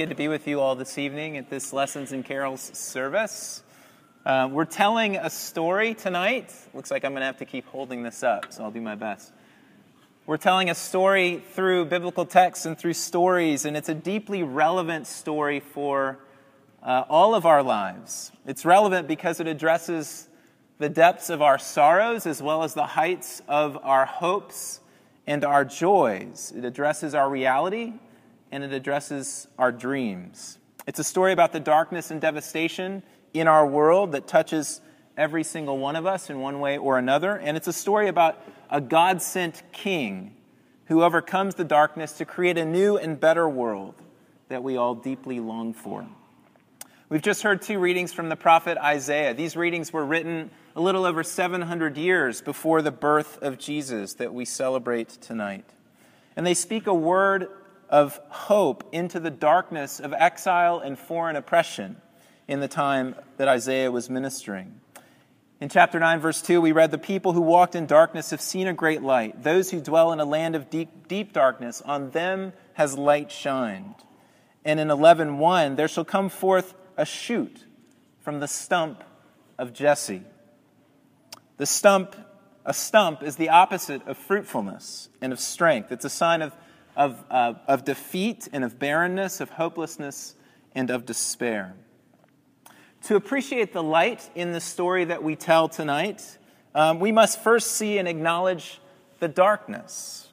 good to be with you all this evening at this Lessons and Carols service. Uh, we're telling a story tonight. Looks like I'm going to have to keep holding this up, so I'll do my best. We're telling a story through biblical texts and through stories, and it's a deeply relevant story for uh, all of our lives. It's relevant because it addresses the depths of our sorrows as well as the heights of our hopes and our joys. It addresses our reality and it addresses our dreams. It's a story about the darkness and devastation in our world that touches every single one of us in one way or another. And it's a story about a God sent king who overcomes the darkness to create a new and better world that we all deeply long for. We've just heard two readings from the prophet Isaiah. These readings were written a little over 700 years before the birth of Jesus that we celebrate tonight. And they speak a word of hope into the darkness of exile and foreign oppression in the time that Isaiah was ministering. In chapter 9, verse 2, we read, The people who walked in darkness have seen a great light. Those who dwell in a land of deep, deep darkness, on them has light shined. And in 11.1, there shall come forth a shoot from the stump of Jesse. The stump, a stump is the opposite of fruitfulness and of strength. It's a sign of of, uh, of defeat and of barrenness, of hopelessness and of despair. To appreciate the light in the story that we tell tonight, um, we must first see and acknowledge the darkness.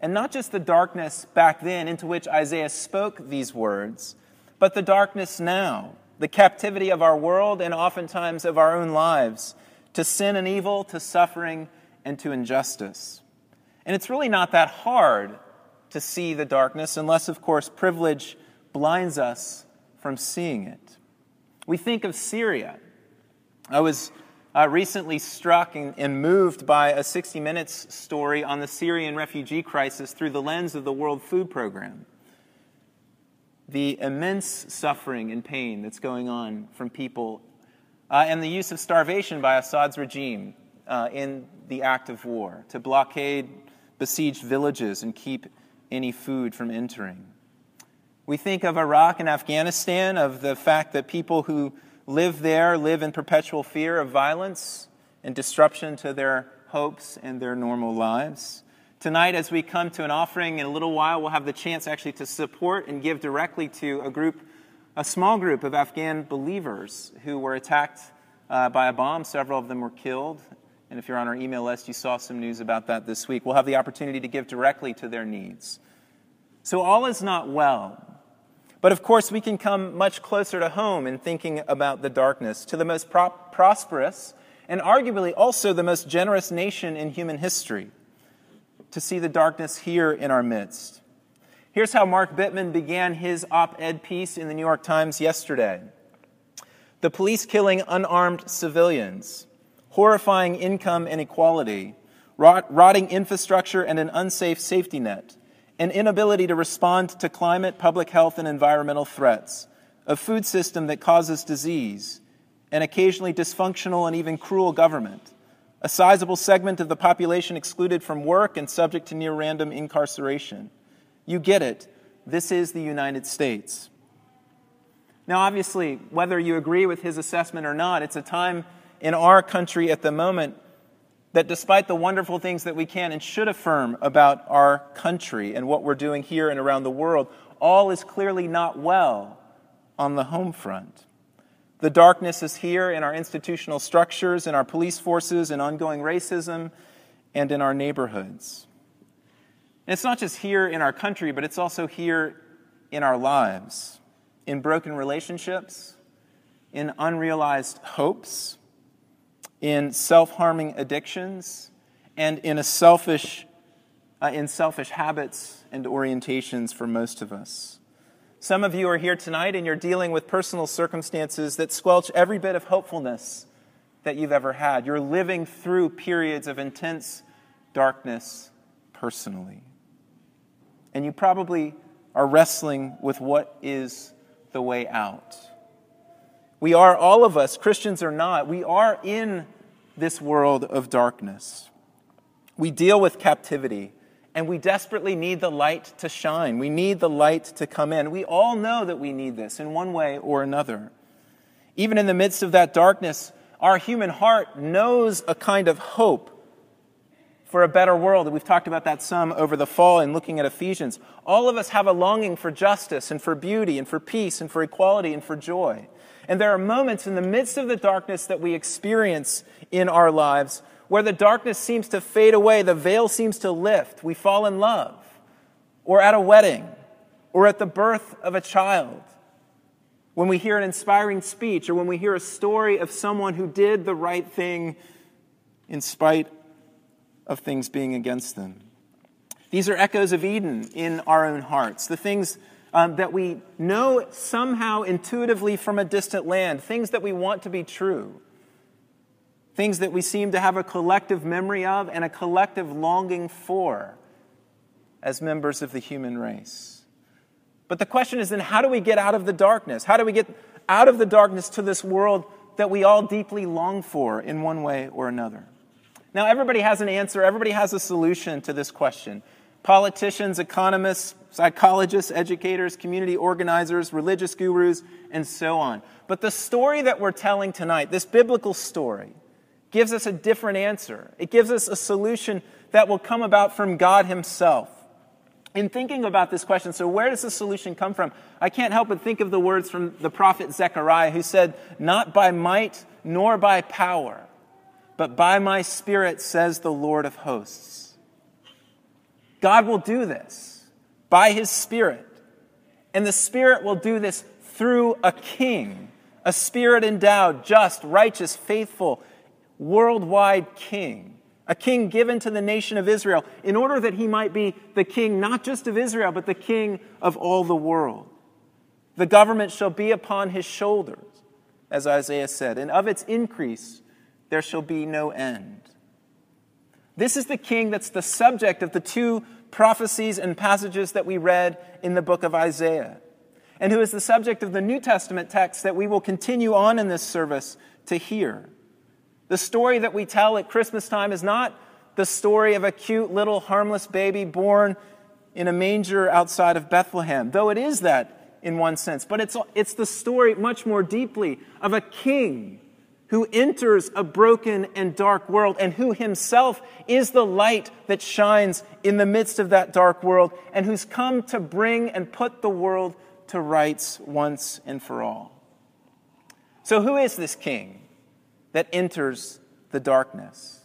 And not just the darkness back then into which Isaiah spoke these words, but the darkness now, the captivity of our world and oftentimes of our own lives to sin and evil, to suffering and to injustice. And it's really not that hard to see the darkness, unless, of course, privilege blinds us from seeing it. We think of Syria. I was uh, recently struck and, and moved by a 60 Minutes story on the Syrian refugee crisis through the lens of the World Food Program. The immense suffering and pain that's going on from people, uh, and the use of starvation by Assad's regime uh, in the act of war to blockade besieged villages and keep any food from entering. We think of Iraq and Afghanistan, of the fact that people who live there live in perpetual fear of violence and disruption to their hopes and their normal lives. Tonight, as we come to an offering, in a little while, we'll have the chance actually to support and give directly to a group, a small group of Afghan believers who were attacked uh, by a bomb. Several of them were killed. And if you're on our email list, you saw some news about that this week. We'll have the opportunity to give directly to their needs. So all is not well. But of course, we can come much closer to home in thinking about the darkness, to the most pro- prosperous and arguably also the most generous nation in human history, to see the darkness here in our midst. Here's how Mark Bittman began his op ed piece in the New York Times yesterday The police killing unarmed civilians, horrifying income inequality, rot- rotting infrastructure, and an unsafe safety net an inability to respond to climate, public health, and environmental threats, a food system that causes disease, an occasionally dysfunctional and even cruel government, a sizable segment of the population excluded from work and subject to near random incarceration. You get it. This is the United States. Now, obviously, whether you agree with his assessment or not, it's a time in our country at the moment that despite the wonderful things that we can and should affirm about our country and what we're doing here and around the world, all is clearly not well on the home front. The darkness is here in our institutional structures, in our police forces, in ongoing racism, and in our neighborhoods. And it's not just here in our country, but it's also here in our lives, in broken relationships, in unrealized hopes in self harming addictions, and in, a selfish, uh, in selfish habits and orientations for most of us. Some of you are here tonight and you're dealing with personal circumstances that squelch every bit of hopefulness that you've ever had. You're living through periods of intense darkness personally. And you probably are wrestling with what is the way out. We are, all of us, Christians or not, we are in this world of darkness. We deal with captivity And we desperately need the light to shine. We need the light to come in. We all know that we need this in one way or another. Even in the midst of that darkness, our human heart knows a kind of hope for a better world. We've talked about that some over the fall in looking at Ephesians. All of us have a longing for justice and for beauty and for peace and for equality and for joy. And there are moments in the midst of the darkness that we experience in our lives where the darkness seems to fade away, the veil seems to lift. We fall in love, or at a wedding, or at the birth of a child. When we hear an inspiring speech, or when we hear a story of someone who did the right thing in spite of things being against them. These are echoes of Eden in our own hearts, the things um, that we know somehow intuitively from a distant land, things that we want to be true, things that we seem to have a collective memory of and a collective longing for as members of the human race. But the question is then, how do we get out of the darkness? How do we get out of the darkness to this world that we all deeply long for in one way or another? Now, everybody has an answer, everybody has a solution to this question. Politicians, economists, psychologists, educators, community organizers, religious gurus, and so on. But the story that we're telling tonight, this biblical story, gives us a different answer. It gives us a solution that will come about from God Himself. In thinking about this question, so where does the solution come from? I can't help but think of the words from the prophet Zechariah, who said, Not by might nor by power, but by my Spirit, says the Lord of hosts. God will do this by His Spirit. And the Spirit will do this through a king, a Spirit endowed, just, righteous, faithful, worldwide king, a king given to the nation of Israel in order that he might be the king not just of Israel, but the king of all the world. The government shall be upon his shoulders, as Isaiah said, and of its increase there shall be no end. This is the king that's the subject of the two prophecies and passages that we read in the book of Isaiah, and who is the subject of the New Testament text that we will continue on in this service to hear. The story that we tell at Christmas time is not the story of a cute little harmless baby born in a manger outside of Bethlehem, though it is that in one sense. But it's, it's the story much more deeply of a king who enters a broken and dark world and who himself is the light that shines in the midst of that dark world and who's come to bring and put the world to rights once and for all. So, who is this king? that enters the darkness.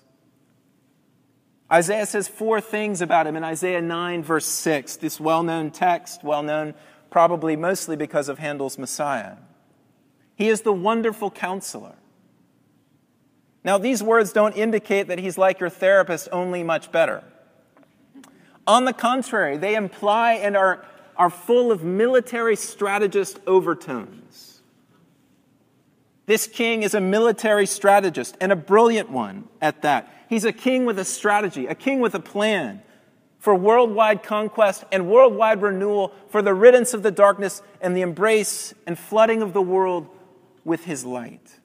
Isaiah says four things about him in Isaiah 9, verse 6, this well known text, well known probably mostly because of Handel's Messiah. He is the wonderful counselor. Now, these words don't indicate that he's like your therapist, only much better. On the contrary, they imply and are, are full of military strategist overtones. This king is a military strategist and a brilliant one at that. He's a king with a strategy, a king with a plan for worldwide conquest and worldwide renewal, for the riddance of the darkness and the embrace and flooding of the world with his light.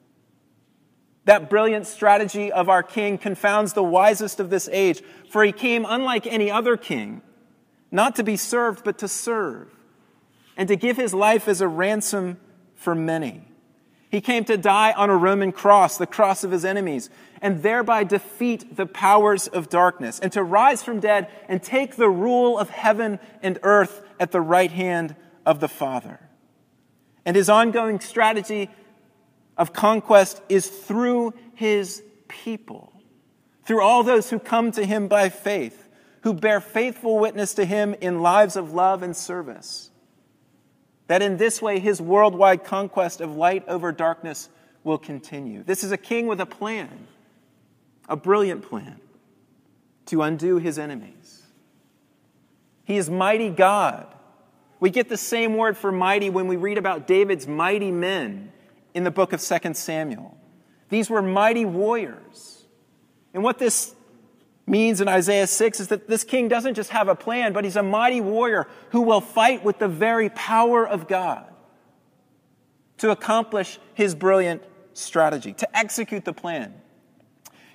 That brilliant strategy of our king confounds the wisest of this age, for he came unlike any other king, not to be served, but to serve, and to give his life as a ransom for many. He came to die on a Roman cross, the cross of his enemies, and thereby defeat the powers of darkness, and to rise from dead and take the rule of heaven and earth at the right hand of the Father. And his ongoing strategy of conquest is through his people, through all those who come to him by faith, who bear faithful witness to him in lives of love and service. That in this way, his worldwide conquest of light over darkness will continue. This is a king with a plan, a brilliant plan to undo his enemies. He is mighty God. We get the same word for mighty when we read about David's mighty men in the book of 2 Samuel. These were mighty warriors. And what this means in Isaiah 6 is that this king doesn't just have a plan, but he's a mighty warrior who will fight with the very power of God to accomplish his brilliant strategy, to execute the plan.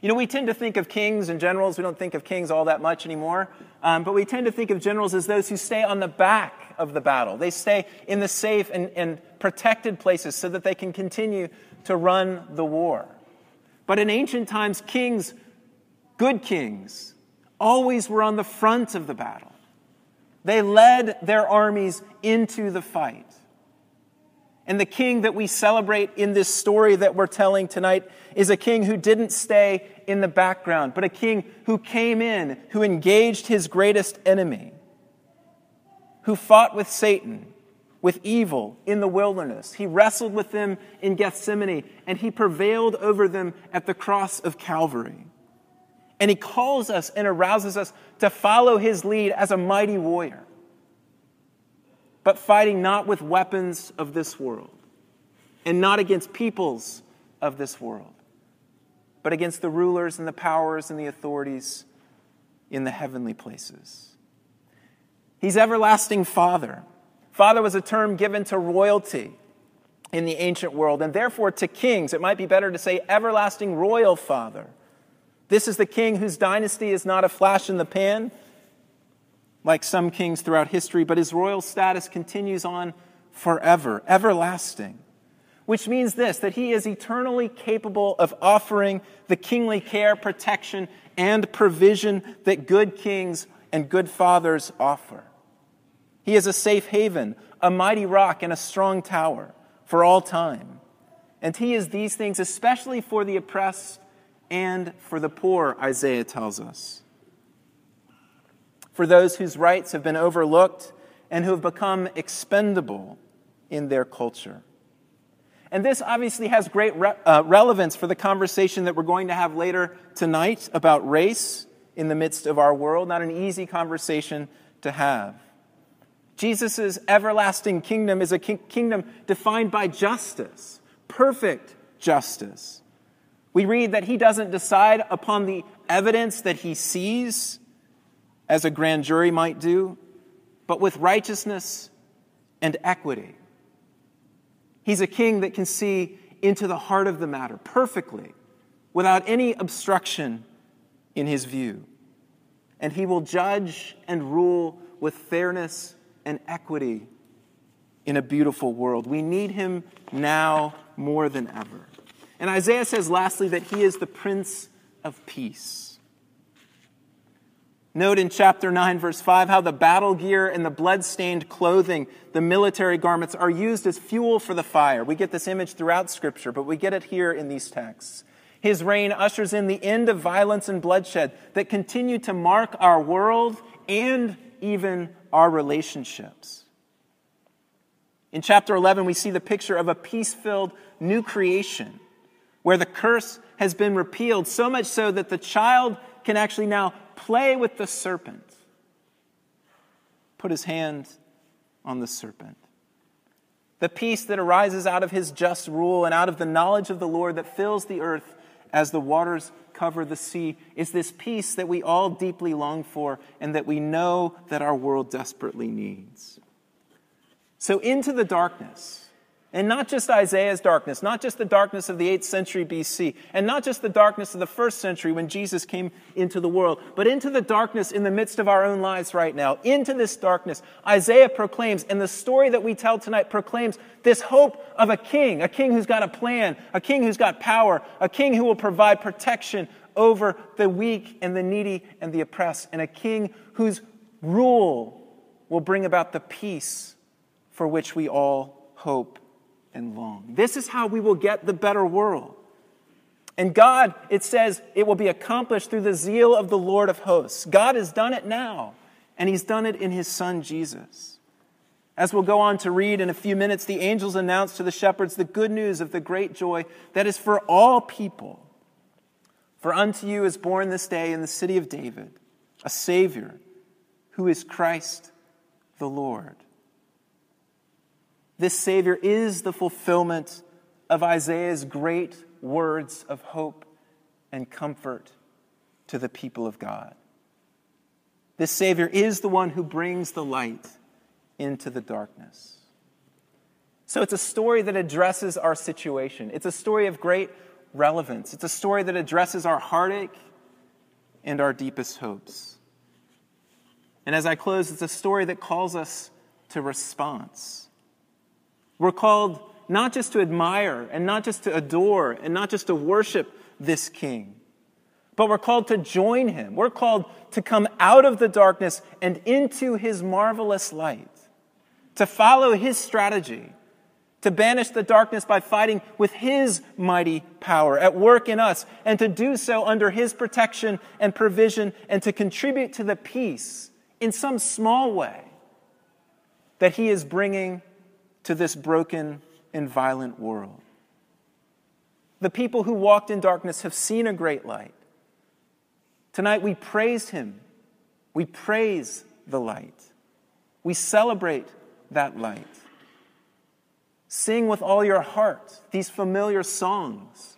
You know, we tend to think of kings and generals, we don't think of kings all that much anymore, um, but we tend to think of generals as those who stay on the back of the battle. They stay in the safe and, and protected places so that they can continue to run the war. But in ancient times, kings, good kings, always were on the front of the battle. They led their armies into the fight. And the king that we celebrate in this story that we're telling tonight is a king who didn't stay in the background, but a king who came in, who engaged his greatest enemy, who fought with Satan, with evil in the wilderness. He wrestled with them in Gethsemane, and he prevailed over them at the cross of Calvary. And he calls us and arouses us to follow his lead as a mighty warrior but fighting not with weapons of this world, and not against peoples of this world, but against the rulers and the powers and the authorities in the heavenly places. He's everlasting Father. Father was a term given to royalty in the ancient world, and therefore to kings. It might be better to say everlasting royal Father. This is the king whose dynasty is not a flash in the pan, like some kings throughout history, but his royal status continues on forever, everlasting. Which means this that he is eternally capable of offering the kingly care, protection, and provision that good kings and good fathers offer. He is a safe haven, a mighty rock, and a strong tower for all time. And he is these things, especially for the oppressed and for the poor, Isaiah tells us for those whose rights have been overlooked and who have become expendable in their culture. And this obviously has great re- uh, relevance for the conversation that we're going to have later tonight about race in the midst of our world. Not an easy conversation to have. Jesus' everlasting kingdom is a ki- kingdom defined by justice, perfect justice. We read that he doesn't decide upon the evidence that he sees, as a grand jury might do, but with righteousness and equity. He's a king that can see into the heart of the matter perfectly, without any obstruction in his view. And he will judge and rule with fairness and equity in a beautiful world. We need him now more than ever. And Isaiah says, lastly, that he is the Prince of Peace. Note in chapter 9, verse 5, how the battle gear and the blood-stained clothing, the military garments, are used as fuel for the fire. We get this image throughout Scripture, but we get it here in these texts. His reign ushers in the end of violence and bloodshed that continue to mark our world and even our relationships. In chapter 11, we see the picture of a peace filled new creation where the curse has been repealed, so much so that the child can actually now play with the serpent. Put his hand on the serpent. The peace that arises out of his just rule and out of the knowledge of the Lord that fills the earth as the waters cover the sea is this peace that we all deeply long for and that we know that our world desperately needs. So, into the darkness, and not just Isaiah's darkness, not just the darkness of the 8th century BC, and not just the darkness of the first century when Jesus came into the world, but into the darkness in the midst of our own lives right now. Into this darkness, Isaiah proclaims, and the story that we tell tonight proclaims this hope of a king, a king who's got a plan, a king who's got power, a king who will provide protection over the weak and the needy and the oppressed, and a king whose rule will bring about the peace for which we all hope and long. This is how we will get the better world. And God, it says, it will be accomplished through the zeal of the Lord of hosts. God has done it now, and He's done it in His Son, Jesus. As we'll go on to read in a few minutes, the angels announced to the shepherds the good news of the great joy that is for all people. For unto you is born this day in the city of David a Savior who is Christ the Lord. This Savior is the fulfillment of Isaiah's great words of hope and comfort to the people of God. This Savior is the one who brings the light into the darkness. So it's a story that addresses our situation. It's a story of great relevance. It's a story that addresses our heartache and our deepest hopes. And as I close, it's a story that calls us to response. We're called not just to admire and not just to adore and not just to worship this king, but we're called to join him. We're called to come out of the darkness and into his marvelous light, to follow his strategy, to banish the darkness by fighting with his mighty power at work in us, and to do so under his protection and provision, and to contribute to the peace in some small way that he is bringing to this broken and violent world. The people who walked in darkness have seen a great light. Tonight we praise him. We praise the light. We celebrate that light. Sing with all your heart these familiar songs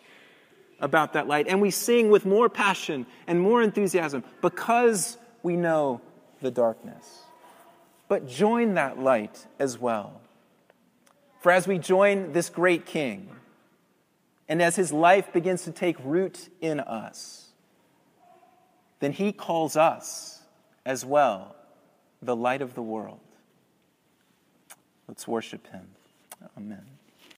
about that light. And we sing with more passion and more enthusiasm because we know the darkness. But join that light as well. For as we join this great king, and as his life begins to take root in us, then he calls us as well the light of the world. Let's worship him. Amen.